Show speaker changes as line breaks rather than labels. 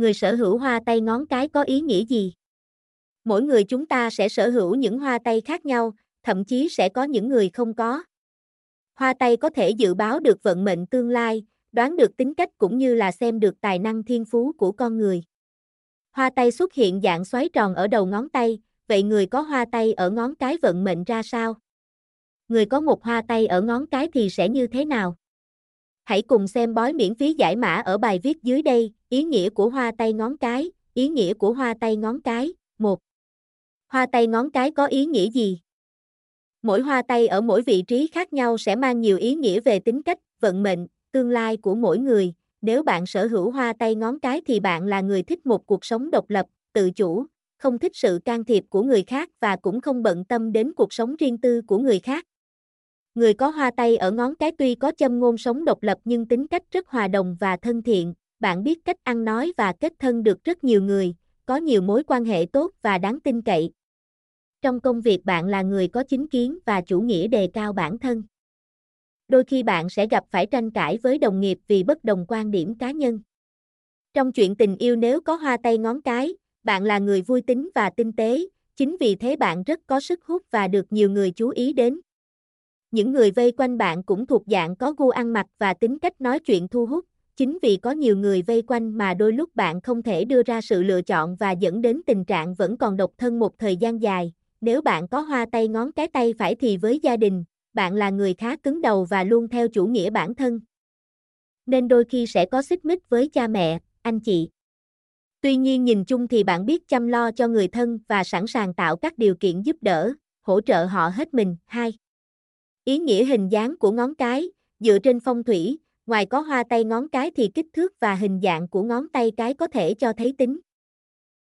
Người sở hữu hoa tay ngón cái có ý nghĩa gì? Mỗi người chúng ta sẽ sở hữu những hoa tay khác nhau, thậm chí sẽ có những người không có. Hoa tay có thể dự báo được vận mệnh tương lai, đoán được tính cách cũng như là xem được tài năng thiên phú của con người. Hoa tay xuất hiện dạng xoáy tròn ở đầu ngón tay, vậy người có hoa tay ở ngón cái vận mệnh ra sao? Người có một hoa tay ở ngón cái thì sẽ như thế nào? Hãy cùng xem bói miễn phí giải mã ở bài viết dưới đây, ý nghĩa của hoa tay ngón cái, ý nghĩa của hoa tay ngón cái, 1. Hoa tay ngón cái có ý nghĩa gì? Mỗi hoa tay ở mỗi vị trí khác nhau sẽ mang nhiều ý nghĩa về tính cách, vận mệnh, tương lai của mỗi người. Nếu bạn sở hữu hoa tay ngón cái thì bạn là người thích một cuộc sống độc lập, tự chủ, không thích sự can thiệp của người khác và cũng không bận tâm đến cuộc sống riêng tư của người khác. Người có hoa tay ở ngón cái tuy có châm ngôn sống độc lập nhưng tính cách rất hòa đồng và thân thiện, bạn biết cách ăn nói và kết thân được rất nhiều người, có nhiều mối quan hệ tốt và đáng tin cậy. Trong công việc bạn là người có chính kiến và chủ nghĩa đề cao bản thân. Đôi khi bạn sẽ gặp phải tranh cãi với đồng nghiệp vì bất đồng quan điểm cá nhân. Trong chuyện tình yêu nếu có hoa tay ngón cái, bạn là người vui tính và tinh tế, chính vì thế bạn rất có sức hút và được nhiều người chú ý đến. Những người vây quanh bạn cũng thuộc dạng có gu ăn mặc và tính cách nói chuyện thu hút, chính vì có nhiều người vây quanh mà đôi lúc bạn không thể đưa ra sự lựa chọn và dẫn đến tình trạng vẫn còn độc thân một thời gian dài. Nếu bạn có hoa tay ngón cái tay phải thì với gia đình, bạn là người khá cứng đầu và luôn theo chủ nghĩa bản thân. Nên đôi khi sẽ có xích mích với cha mẹ, anh chị. Tuy nhiên nhìn chung thì bạn biết chăm lo cho người thân và sẵn sàng tạo các điều kiện giúp đỡ, hỗ trợ họ hết mình. 2. Ý nghĩa hình dáng của ngón cái, dựa trên phong thủy, ngoài có hoa tay ngón cái thì kích thước và hình dạng của ngón tay cái có thể cho thấy tính.